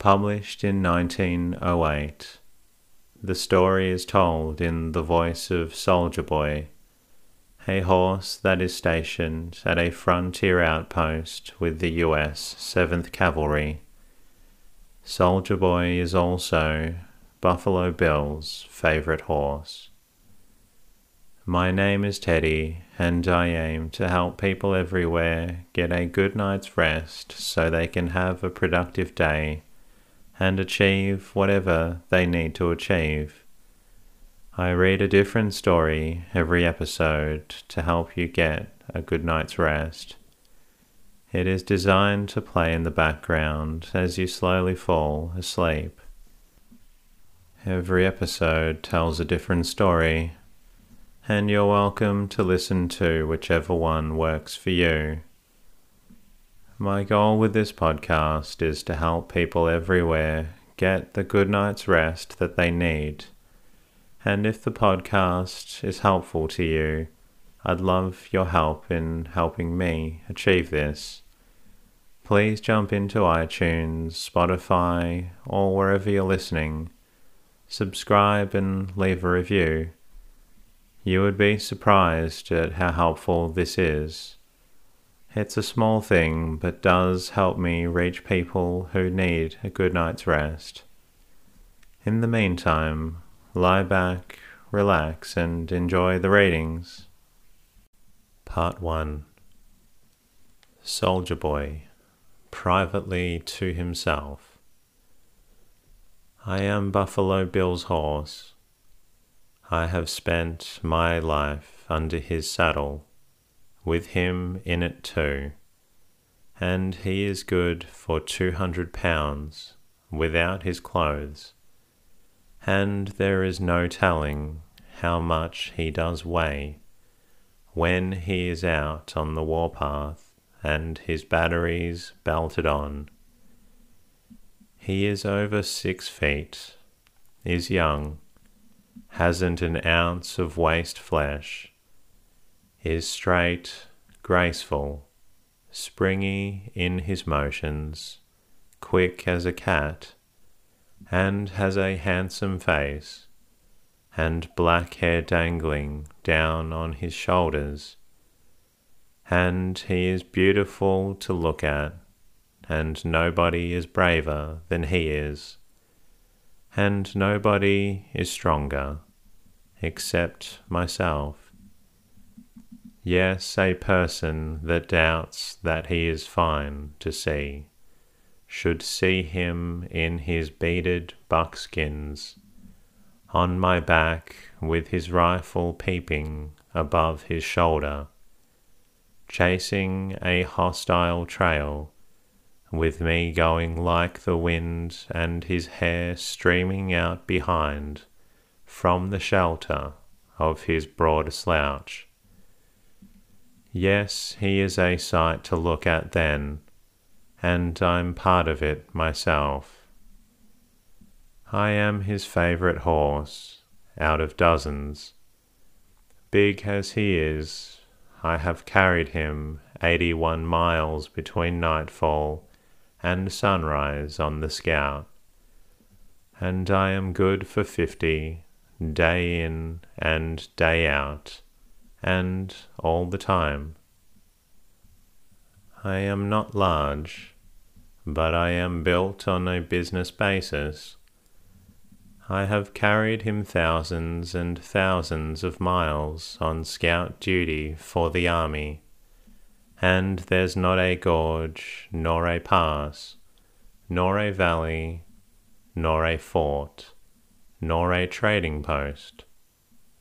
Published in 1908, the story is told in the voice of Soldier Boy, a horse that is stationed at a frontier outpost with the US 7th Cavalry. Soldier Boy is also Buffalo Bill's favorite horse. My name is Teddy, and I aim to help people everywhere get a good night's rest so they can have a productive day and achieve whatever they need to achieve. I read a different story every episode to help you get a good night's rest. It is designed to play in the background as you slowly fall asleep. Every episode tells a different story, and you're welcome to listen to whichever one works for you. My goal with this podcast is to help people everywhere get the good night's rest that they need. And if the podcast is helpful to you, I'd love your help in helping me achieve this. Please jump into iTunes, Spotify, or wherever you're listening subscribe and leave a review. You would be surprised at how helpful this is. It's a small thing, but does help me reach people who need a good night's rest. In the meantime, lie back, relax, and enjoy the readings. Part 1 Soldier Boy, privately to himself. I am Buffalo Bill's horse. I have spent my life under his saddle, with him in it too, and he is good for two hundred pounds without his clothes, and there is no telling how much he does weigh when he is out on the warpath and his batteries belted on. He is over six feet, is young, hasn't an ounce of waste flesh, is straight, graceful, springy in his motions, quick as a cat, and has a handsome face, and black hair dangling down on his shoulders, and he is beautiful to look at and nobody is braver than he is, and nobody is stronger except myself. Yes, a person that doubts that he is fine to see should see him in his beaded buckskins, on my back with his rifle peeping above his shoulder, chasing a hostile trail with me going like the wind and his hair streaming out behind from the shelter of his broad slouch. Yes, he is a sight to look at then, and I'm part of it myself. I am his favourite horse, out of dozens. Big as he is, I have carried him eighty one miles between nightfall and sunrise on the scout. And I am good for fifty, day in and day out, and all the time. I am not large, but I am built on a business basis. I have carried him thousands and thousands of miles on scout duty for the army and there's not a gorge, nor a pass, nor a valley, nor a fort, nor a trading post,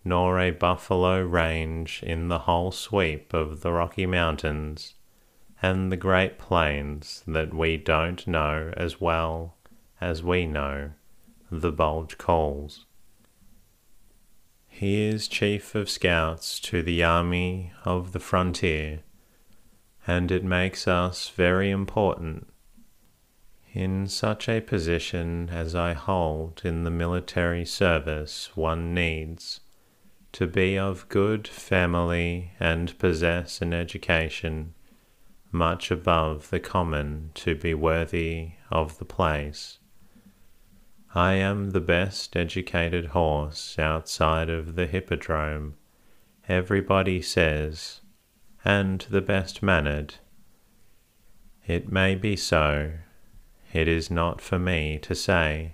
nor a buffalo range in the whole sweep of the Rocky Mountains and the Great Plains that we don't know as well as we know, the Bulge calls. He is Chief of Scouts to the Army of the Frontier, and it makes us very important. In such a position as I hold in the military service, one needs to be of good family and possess an education much above the common to be worthy of the place. I am the best educated horse outside of the hippodrome, everybody says, and the best mannered. It may be so, it is not for me to say.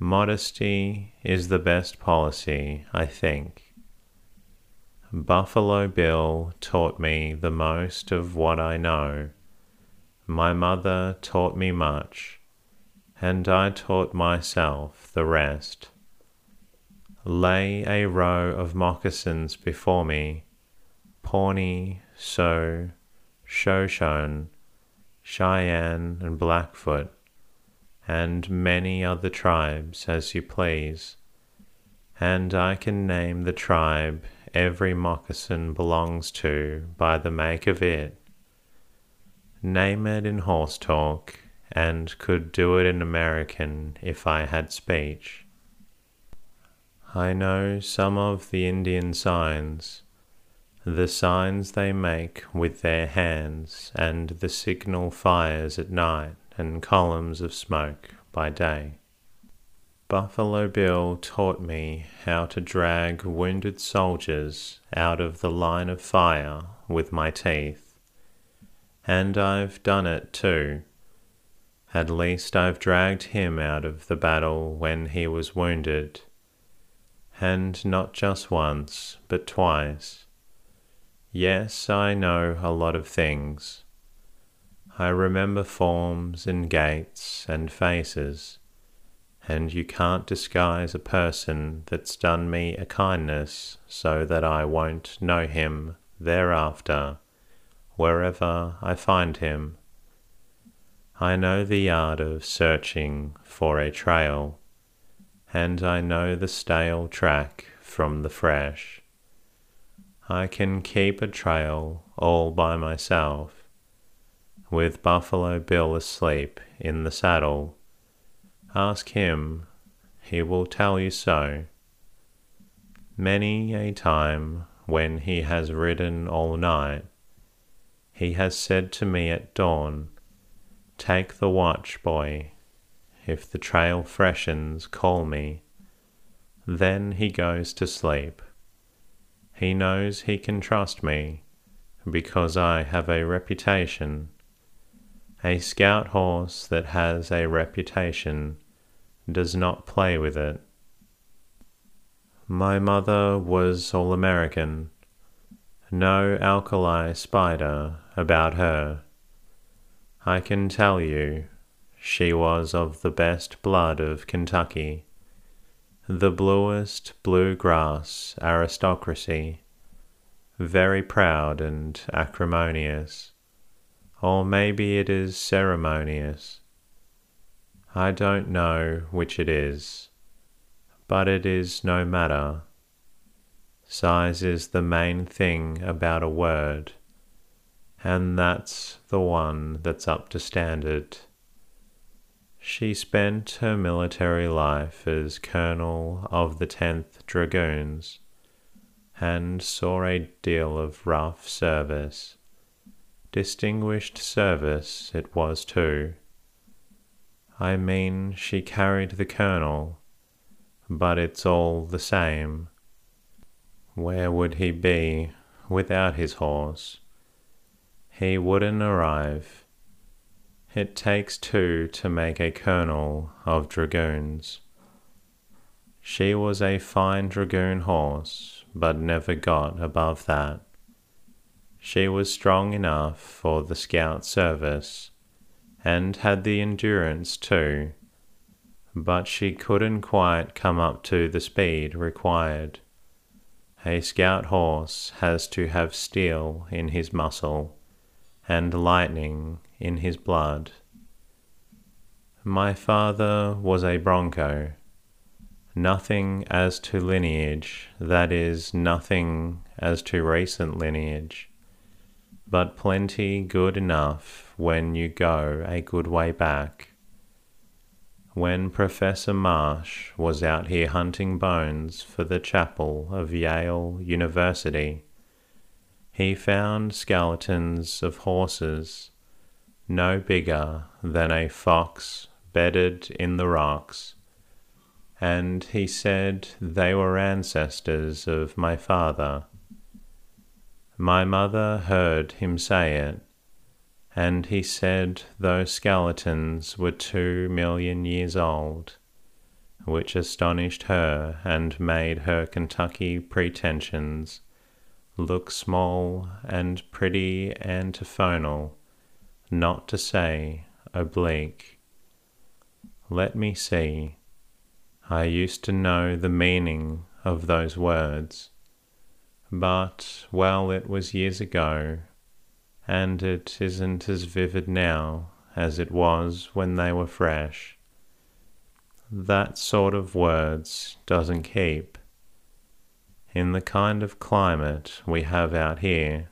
Modesty is the best policy, I think. Buffalo Bill taught me the most of what I know. My mother taught me much, and I taught myself the rest. Lay a row of moccasins before me, Pawnee, Sioux, Shoshone, Cheyenne, and Blackfoot, and many other tribes as you please, and I can name the tribe every moccasin belongs to by the make of it. Name it in horse talk, and could do it in American if I had speech. I know some of the Indian signs, the signs they make with their hands, and the signal fires at night and columns of smoke by day. Buffalo Bill taught me how to drag wounded soldiers out of the line of fire with my teeth. And I've done it too. At least I've dragged him out of the battle when he was wounded. And not just once, but twice. Yes, I know a lot of things. I remember forms and gaits and faces and you can't disguise a person that's done me a kindness so that I won't know him thereafter, wherever I find him. I know the art of searching for a trail, and I know the stale track from the fresh. I can keep a trail all by myself, with Buffalo Bill asleep in the saddle Ask him, he will tell you so. Many a time when he has ridden all night, he has said to me at dawn, Take the watch, boy. If the trail freshens, call me. Then he goes to sleep. He knows he can trust me because I have a reputation a scout horse that has a reputation does not play with it. My mother was all American. No alkali spider about her. I can tell you, she was of the best blood of Kentucky, the bluest blue grass aristocracy, very proud and acrimonious or maybe it is ceremonious. I don't know which it is, but it is no matter. Size is the main thing about a word, and that's the one that's up to standard. She spent her military life as colonel of the 10th Dragoons and saw a deal of rough service distinguished service it was too. I mean, she carried the colonel, but it's all the same. Where would he be without his horse? He wouldn't arrive. It takes two to make a colonel of dragoons. She was a fine dragoon horse, but never got above that. She was strong enough for the scout service, and had the endurance too, but she couldn't quite come up to the speed required. A scout horse has to have steel in his muscle and lightning in his blood. My father was a bronco. Nothing as to lineage, that is, nothing as to recent lineage, but plenty good enough when you go a good way back. When Professor Marsh was out here hunting bones for the chapel of Yale University, he found skeletons of horses no bigger than a fox bedded in the rocks, and he said they were ancestors of my father. My mother heard him say it, and he said those skeletons were two million years old, which astonished her and made her Kentucky pretensions look small and pretty antiphonal, not to say oblique. Let me see. I used to know the meaning of those words but, well, it was years ago, and it isn't as vivid now as it was when they were fresh. That sort of words doesn't keep. In the kind of climate we have out here,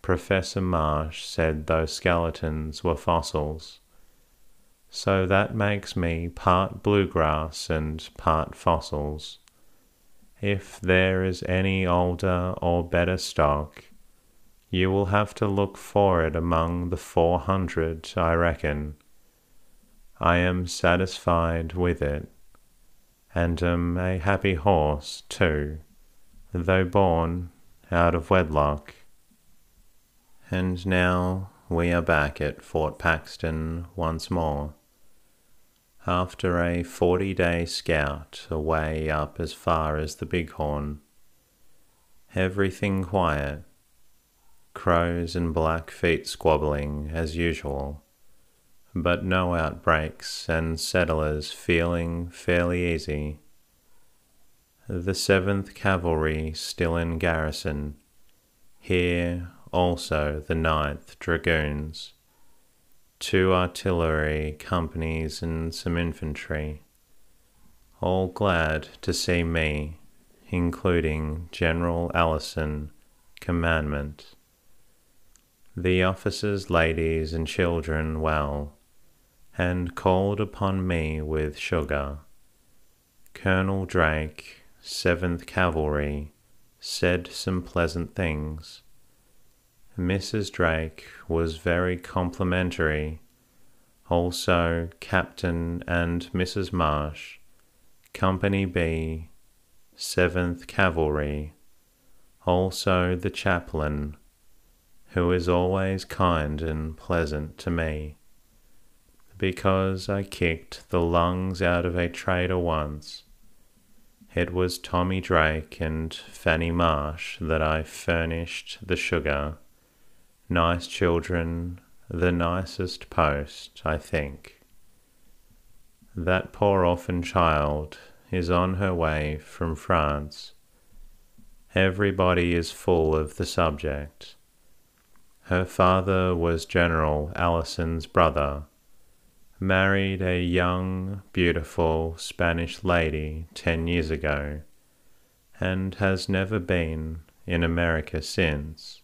Professor Marsh said those skeletons were fossils. So that makes me part bluegrass and part fossils. If there is any older or better stock, you will have to look for it among the four hundred, I reckon. I am satisfied with it, and am a happy horse, too, though born out of wedlock. And now we are back at Fort Paxton once more after a 40 day scout away up as far as the Bighorn. Everything quiet, crows and blackfeet squabbling as usual, but no outbreaks and settlers feeling fairly easy. The 7th Cavalry still in garrison, here also the Ninth Dragoons two artillery companies and some infantry, all glad to see me, including General Allison, commandment. The officers, ladies, and children well, and called upon me with sugar. Colonel Drake, Seventh Cavalry, said some pleasant things Mrs. Drake was very complimentary. Also, Captain and Mrs. Marsh, Company B, 7th Cavalry, also the chaplain, who is always kind and pleasant to me, because I kicked the lungs out of a trader once. It was Tommy Drake and Fanny Marsh that I furnished the sugar nice children, the nicest post, I think. That poor orphan child is on her way from France. Everybody is full of the subject. Her father was General Allison's brother, married a young, beautiful Spanish lady ten years ago, and has never been in America since.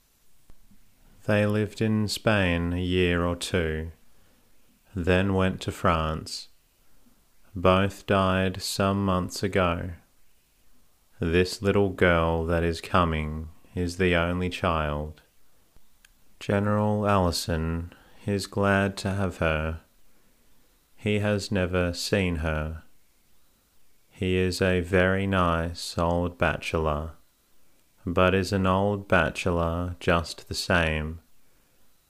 They lived in Spain a year or two, then went to France. Both died some months ago. This little girl that is coming is the only child. General Allison is glad to have her. He has never seen her. He is a very nice old bachelor but is an old bachelor just the same,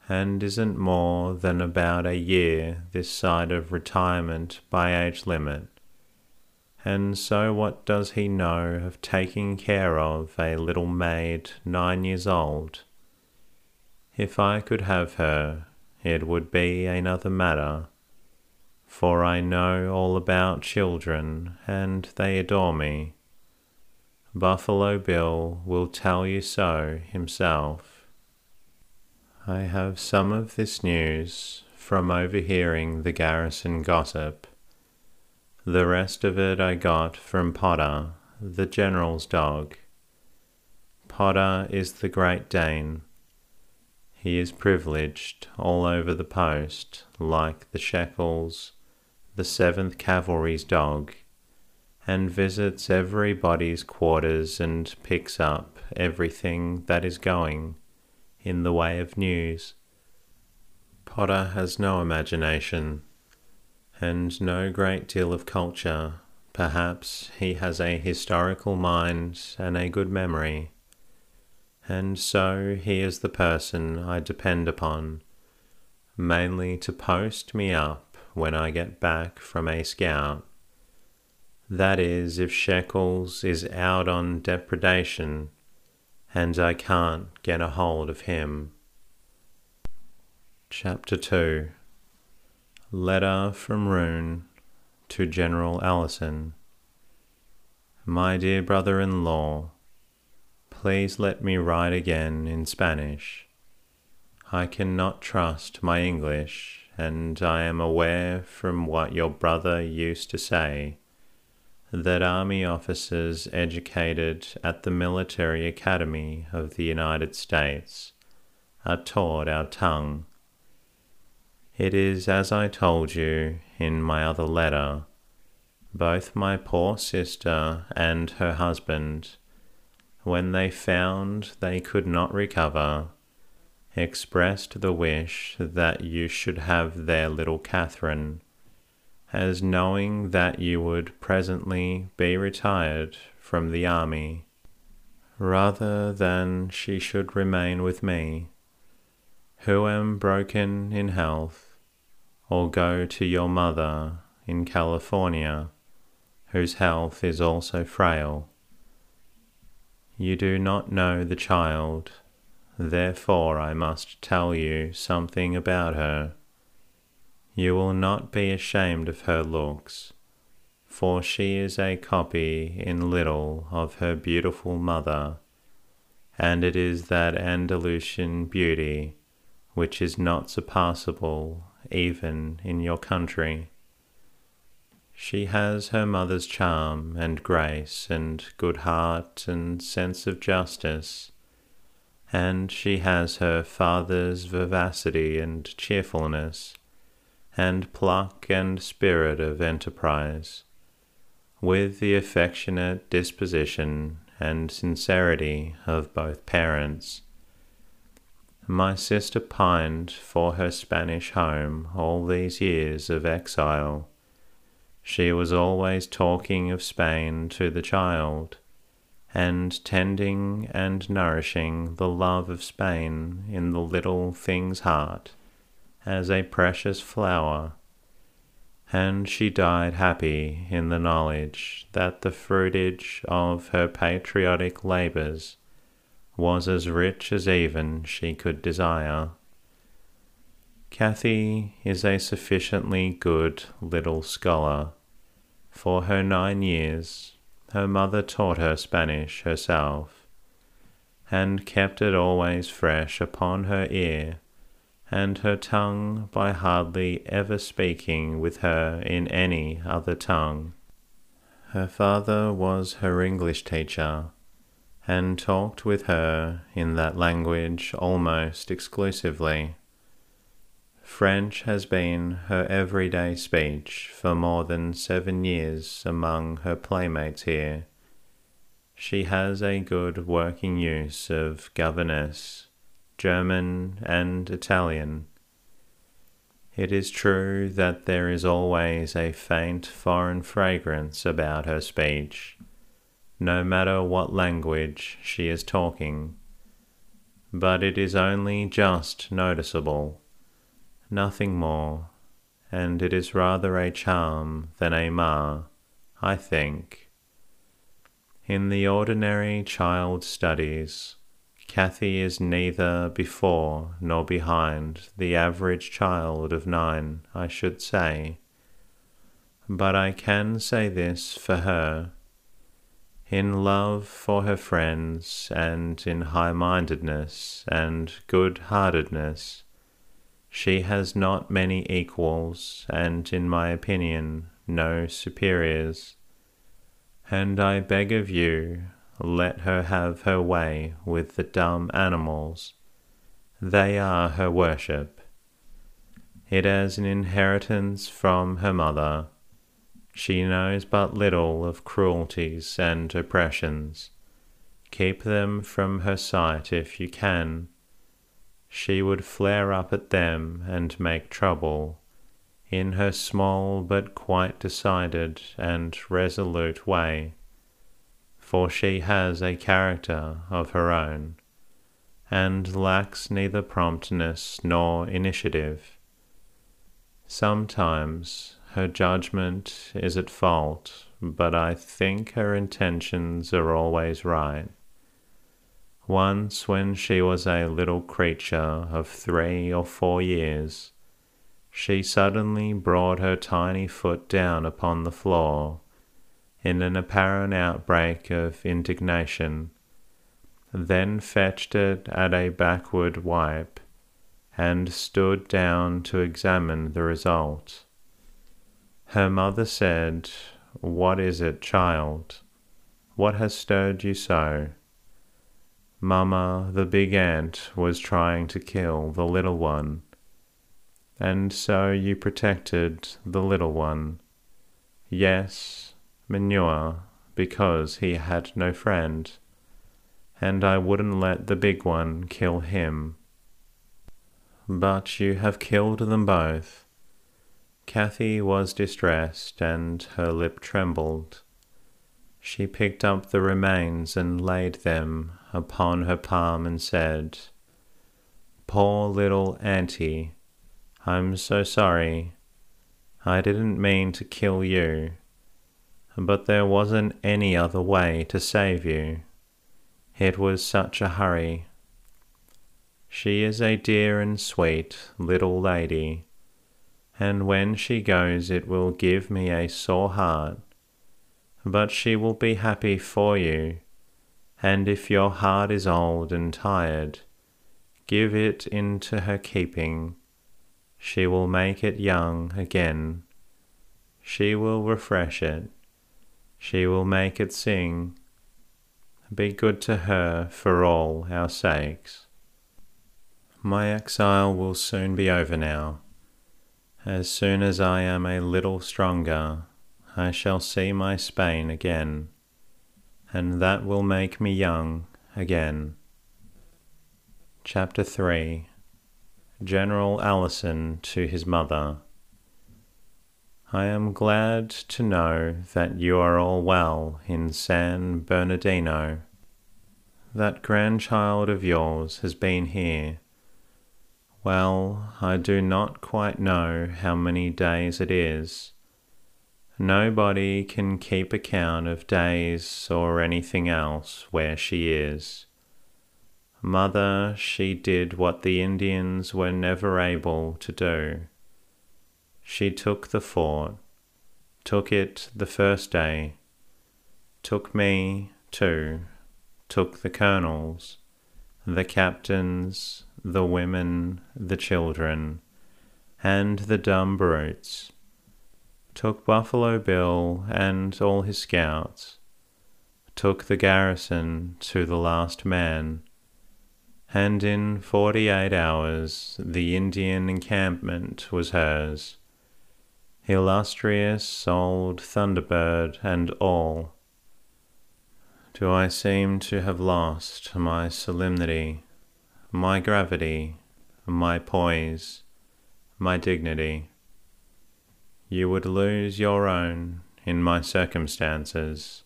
and isn't more than about a year this side of retirement by age limit. And so, what does he know of taking care of a little maid nine years old? If I could have her, it would be another matter, for I know all about children, and they adore me Buffalo Bill will tell you so himself. I have some of this news from overhearing the garrison gossip. The rest of it I got from Potter, the general's dog. Potter is the Great Dane. He is privileged all over the post, like the Shekels, the Seventh Cavalry's dog, and visits everybody's quarters and picks up everything that is going in the way of news. Potter has no imagination and no great deal of culture. Perhaps he has a historical mind and a good memory, and so he is the person I depend upon, mainly to post me up when I get back from a scout. That is, if Shekels is out on depredation and I can't get a hold of him. Chapter 2 Letter from Rouen to General Allison. My dear brother in law, please let me write again in Spanish. I cannot trust my English, and I am aware from what your brother used to say that army officers educated at the military academy of the United States are taught our tongue. It is as I told you in my other letter. Both my poor sister and her husband, when they found they could not recover, expressed the wish that you should have their little Catherine as knowing that you would presently be retired from the army, rather than she should remain with me, who am broken in health, or go to your mother in California, whose health is also frail. You do not know the child, therefore I must tell you something about her you will not be ashamed of her looks, for she is a copy in little of her beautiful mother, and it is that Andalusian beauty which is not surpassable even in your country. She has her mother's charm and grace and good heart and sense of justice, and she has her father's vivacity and cheerfulness and pluck and spirit of enterprise, with the affectionate disposition and sincerity of both parents. My sister pined for her Spanish home all these years of exile. She was always talking of Spain to the child, and tending and nourishing the love of Spain in the little thing's heart as a precious flower, and she died happy in the knowledge that the fruitage of her patriotic labours was as rich as even she could desire. Cathy is a sufficiently good little scholar. For her nine years, her mother taught her Spanish herself, and kept it always fresh upon her ear and her tongue by hardly ever speaking with her in any other tongue. Her father was her English teacher, and talked with her in that language almost exclusively. French has been her everyday speech for more than seven years among her playmates here. She has a good working use of governess German, and Italian. It is true that there is always a faint foreign fragrance about her speech, no matter what language she is talking, but it is only just noticeable, nothing more, and it is rather a charm than a mar, I think. In the ordinary child studies, Cathy is neither before nor behind the average child of nine, I should say. But I can say this for her. In love for her friends and in high mindedness and good heartedness, She has not many equals, and in my opinion, no superiors. And I beg of you, let her have her way with the dumb animals. They are her worship. It is an inheritance from her mother. She knows but little of cruelties and oppressions. Keep them from her sight if you can. She would flare up at them and make trouble, in her small but quite decided and resolute way, for she has a character of her own, and lacks neither promptness nor initiative. Sometimes her judgment is at fault, but I think her intentions are always right. Once, when she was a little creature of three or four years, she suddenly brought her tiny foot down upon the floor in an apparent outbreak of indignation, then fetched it at a backward wipe, and stood down to examine the result. Her mother said, What is it, child? What has stirred you so? Mamma, the big ant, was trying to kill the little one. And so you protected the little one. Yes, manure, because he had no friend. And I wouldn't let the big one kill him. But you have killed them both. Cathy was distressed, and her lip trembled. She picked up the remains and laid them upon her palm and said, Poor little auntie, I'm so sorry. I didn't mean to kill you, but there wasn't any other way to save you. It was such a hurry. She is a dear and sweet little lady, and when she goes it will give me a sore heart but she will be happy for you. And if your heart is old and tired, give it into her keeping. She will make it young again. She will refresh it. She will make it sing. Be good to her for all our sakes. My exile will soon be over now. As soon as I am a little stronger, I shall see my Spain again, and that will make me young again. Chapter 3 General Allison to his mother. I am glad to know that you are all well in San Bernardino. That grandchild of yours has been here. Well, I do not quite know how many days it is Nobody can keep account of days or anything else where she is. Mother, she did what the Indians were never able to do. She took the fort, took it the first day, took me too, took the colonels, the captains, the women, the children, and the dumb brutes took Buffalo Bill and all his scouts, took the garrison to the last man, and in forty eight hours the Indian encampment was hers, illustrious old Thunderbird and all. Do I seem to have lost my solemnity, my gravity, my poise, my dignity? you would lose your own in my circumstances.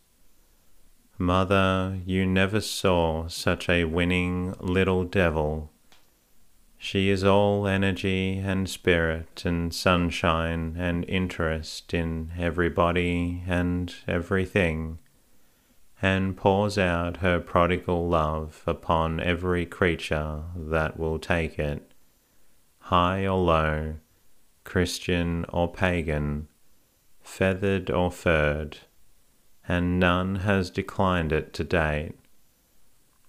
Mother, you never saw such a winning little devil. She is all energy and spirit and sunshine and interest in everybody and everything, and pours out her prodigal love upon every creature that will take it, high or low Christian or pagan, feathered or furred, and none has declined it to date,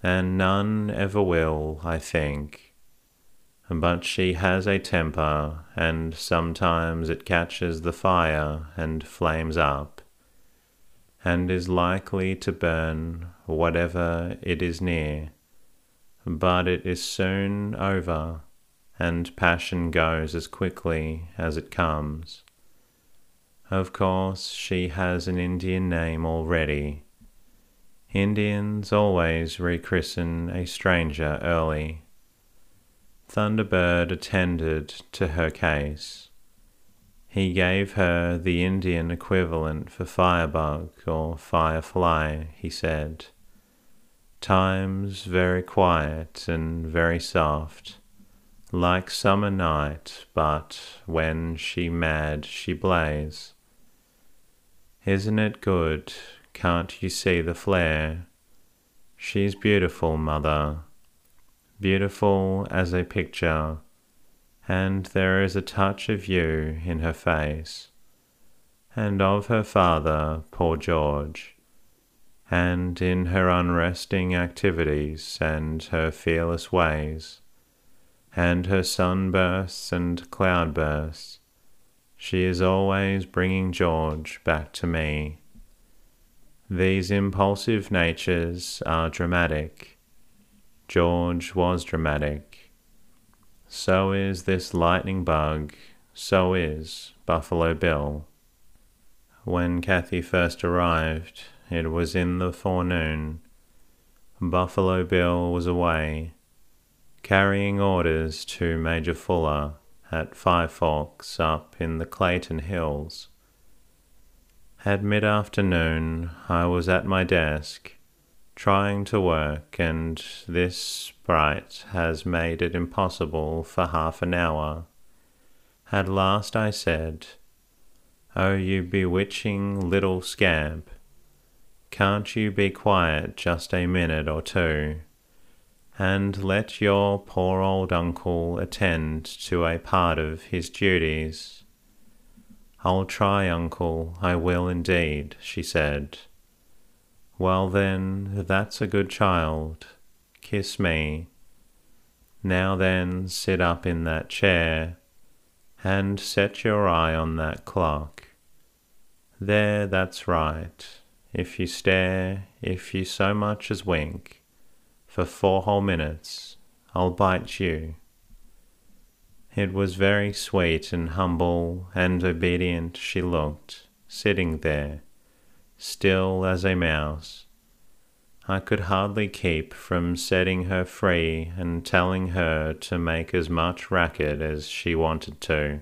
and none ever will, I think. But she has a temper, and sometimes it catches the fire and flames up, and is likely to burn whatever it is near. But it is soon over, and passion goes as quickly as it comes. Of course, she has an Indian name already. Indians always rechristen a stranger early. Thunderbird attended to her case. He gave her the Indian equivalent for firebug or firefly, he said. Times very quiet and very soft, like summer night, but when she mad she blaze. Isn't it good? Can't you see the flare? She's beautiful, mother beautiful as a picture, and there is a touch of you in her face, and of her father, poor George, and in her unresting activities and her fearless ways, and her sunbursts and cloudbursts. She is always bringing George back to me. These impulsive natures are dramatic George was dramatic. So is this lightning bug, so is Buffalo Bill. When Cathy first arrived, it was in the forenoon. Buffalo Bill was away, carrying orders to Major Fuller at Five Forks up in the Clayton Hills. At mid afternoon, I was at my desk trying to work, and this sprite has made it impossible for half an hour. At last I said, Oh, you bewitching little scamp, can't you be quiet just a minute or two, and let your poor old uncle attend to a part of his duties? I'll try, uncle, I will indeed, she said. Well, then, that's a good child. Kiss me. Now then, sit up in that chair and set your eye on that clock. There, that's right. If you stare, if you so much as wink, for four whole minutes, I'll bite you. It was very sweet and humble and obedient she looked, sitting there still as a mouse. I could hardly keep from setting her free and telling her to make as much racket as she wanted to.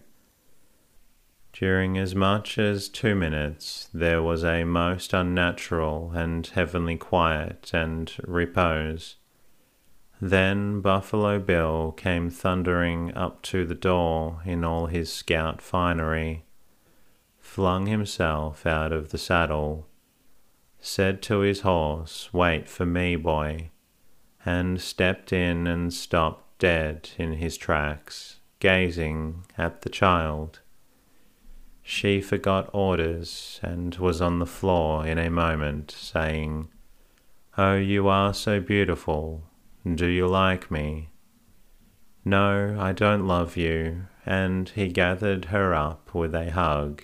During as much as two minutes, there was a most unnatural and heavenly quiet and repose. Then Buffalo Bill came thundering up to the door in all his scout finery, flung himself out of the saddle, said to his horse, Wait for me, boy, and stepped in and stopped dead in his tracks, gazing at the child. She forgot orders and was on the floor in a moment, saying, Oh, you are so beautiful. Do you like me? No, I don't love you. And he gathered her up with a hug,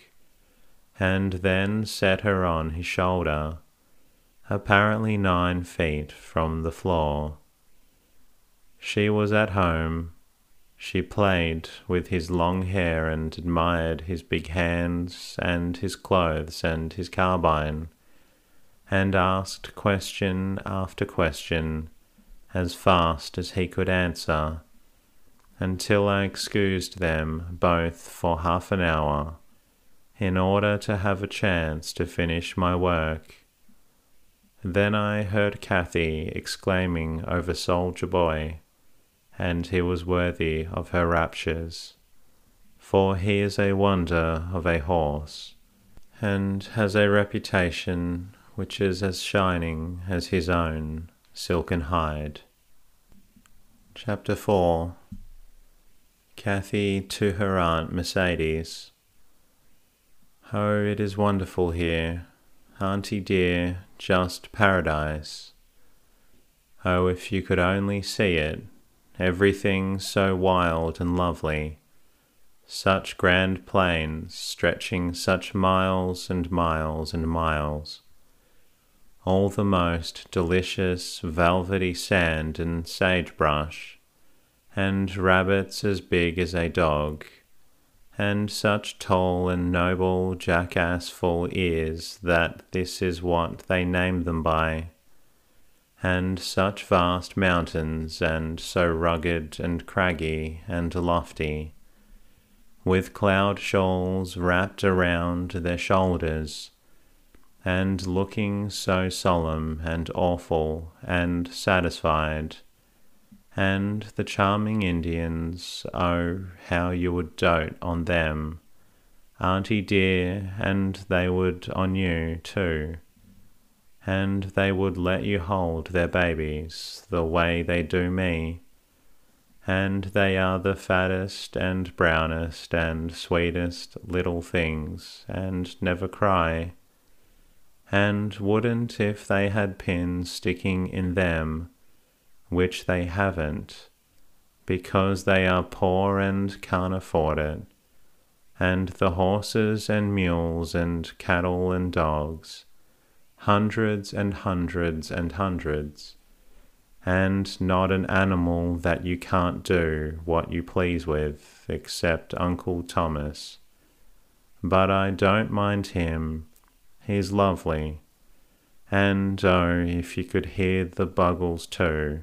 and then set her on his shoulder apparently nine feet from the floor. She was at home. She played with his long hair and admired his big hands and his clothes and his carbine, and asked question after question as fast as he could answer, until I excused them both for half an hour in order to have a chance to finish my work then I heard Cathy exclaiming over Soldier Boy, and he was worthy of her raptures, for he is a wonder of a horse, and has a reputation which is as shining as his own silken hide. Chapter 4 Cathy to her Aunt Mercedes. Oh, it is wonderful here, Auntie dear, just paradise. Oh, if you could only see it, everything so wild and lovely, such grand plains stretching such miles and miles and miles, all the most delicious velvety sand and sagebrush, and rabbits as big as a dog, and such tall and noble jackassful ears that this is what they name them by and such vast mountains, and so rugged and craggy and lofty, with cloud shawls wrapped around their shoulders, and looking so solemn and awful and satisfied. And the charming Indians, oh, how you would dote on them, auntie dear, and they would on you too and they would let you hold their babies the way they do me. And they are the fattest and brownest and sweetest little things, and never cry. And wouldn't if they had pins sticking in them, which they haven't, because they are poor and can't afford it. And the horses and mules and cattle and dogs, hundreds and hundreds and hundreds, and not an animal that you can't do what you please with except Uncle Thomas. But I don't mind him, he's lovely, and oh, if you could hear the bugles too,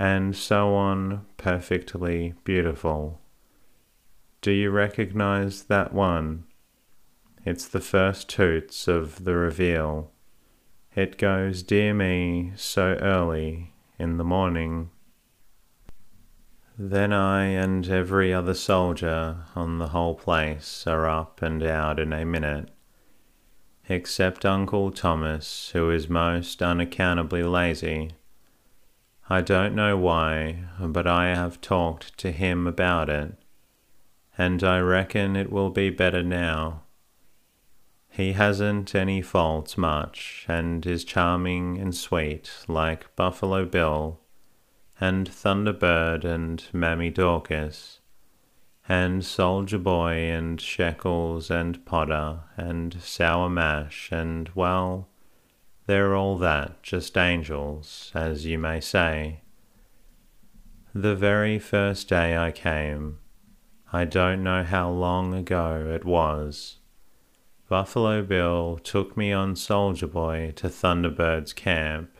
and so on, perfectly beautiful. Do you recognize that one? It's the first toots of the reveille. It goes, Dear me, so early in the morning. Then I and every other soldier on the whole place are up and out in a minute, except Uncle Thomas, who is most unaccountably lazy. I don't know why, but I have talked to him about it, and I reckon it will be better now. He hasn't any faults much, and is charming and sweet, like Buffalo Bill, and Thunderbird, and Mammy Dorcas, and Soldier Boy, and Shekels, and Potter, and Sour Mash, and, well, they're all that, just angels, as you may say. The very first day I came, I don't know how long ago it was, Buffalo Bill took me on Soldier Boy to Thunderbird's camp.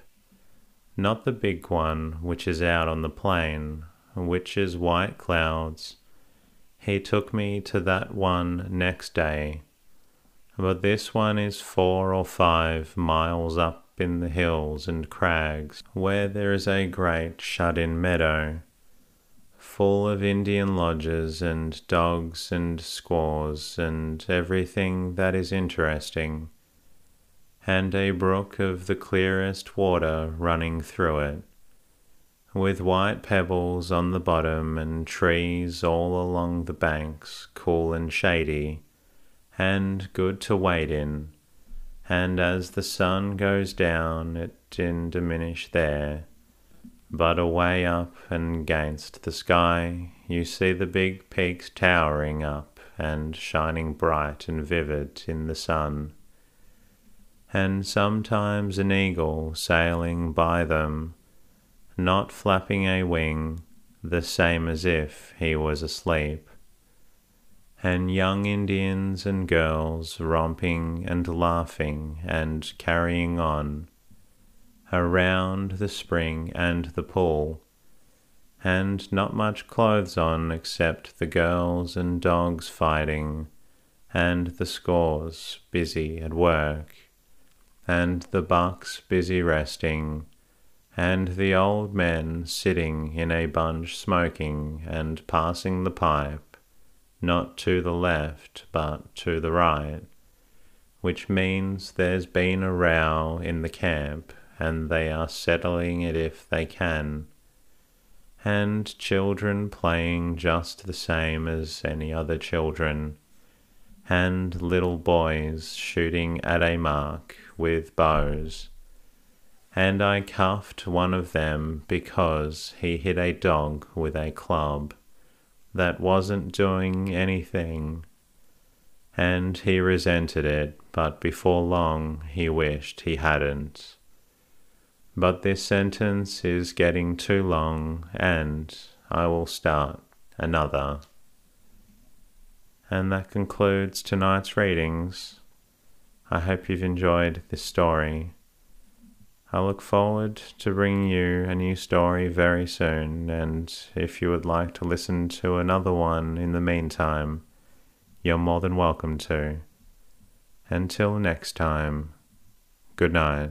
Not the big one, which is out on the plain, which is White Cloud's. He took me to that one next day. But this one is four or five miles up in the hills and crags, where there is a great shut in meadow full of Indian lodges and dogs and squaws and everything that is interesting, and a brook of the clearest water running through it, with white pebbles on the bottom and trees all along the banks, cool and shady, and good to wade in. And as the sun goes down, it didn't diminish there but away up and against the sky you see the big peaks towering up and shining bright and vivid in the sun, and sometimes an eagle sailing by them, not flapping a wing, the same as if he was asleep, and young Indians and girls romping and laughing and carrying on around the spring and the pool, and not much clothes on except the girls and dogs fighting, and the scores busy at work, and the bucks busy resting, and the old men sitting in a bunch smoking and passing the pipe, not to the left but to the right, which means there's been a row in the camp and they are settling it if they can, and children playing just the same as any other children, and little boys shooting at a mark with bows, and I cuffed one of them because he hit a dog with a club that wasn't doing anything, and he resented it, but before long he wished he hadn't. But this sentence is getting too long, and I will start another. And that concludes tonight's readings. I hope you've enjoyed this story. I look forward to bringing you a new story very soon, and if you would like to listen to another one in the meantime, you're more than welcome to. Until next time, good night.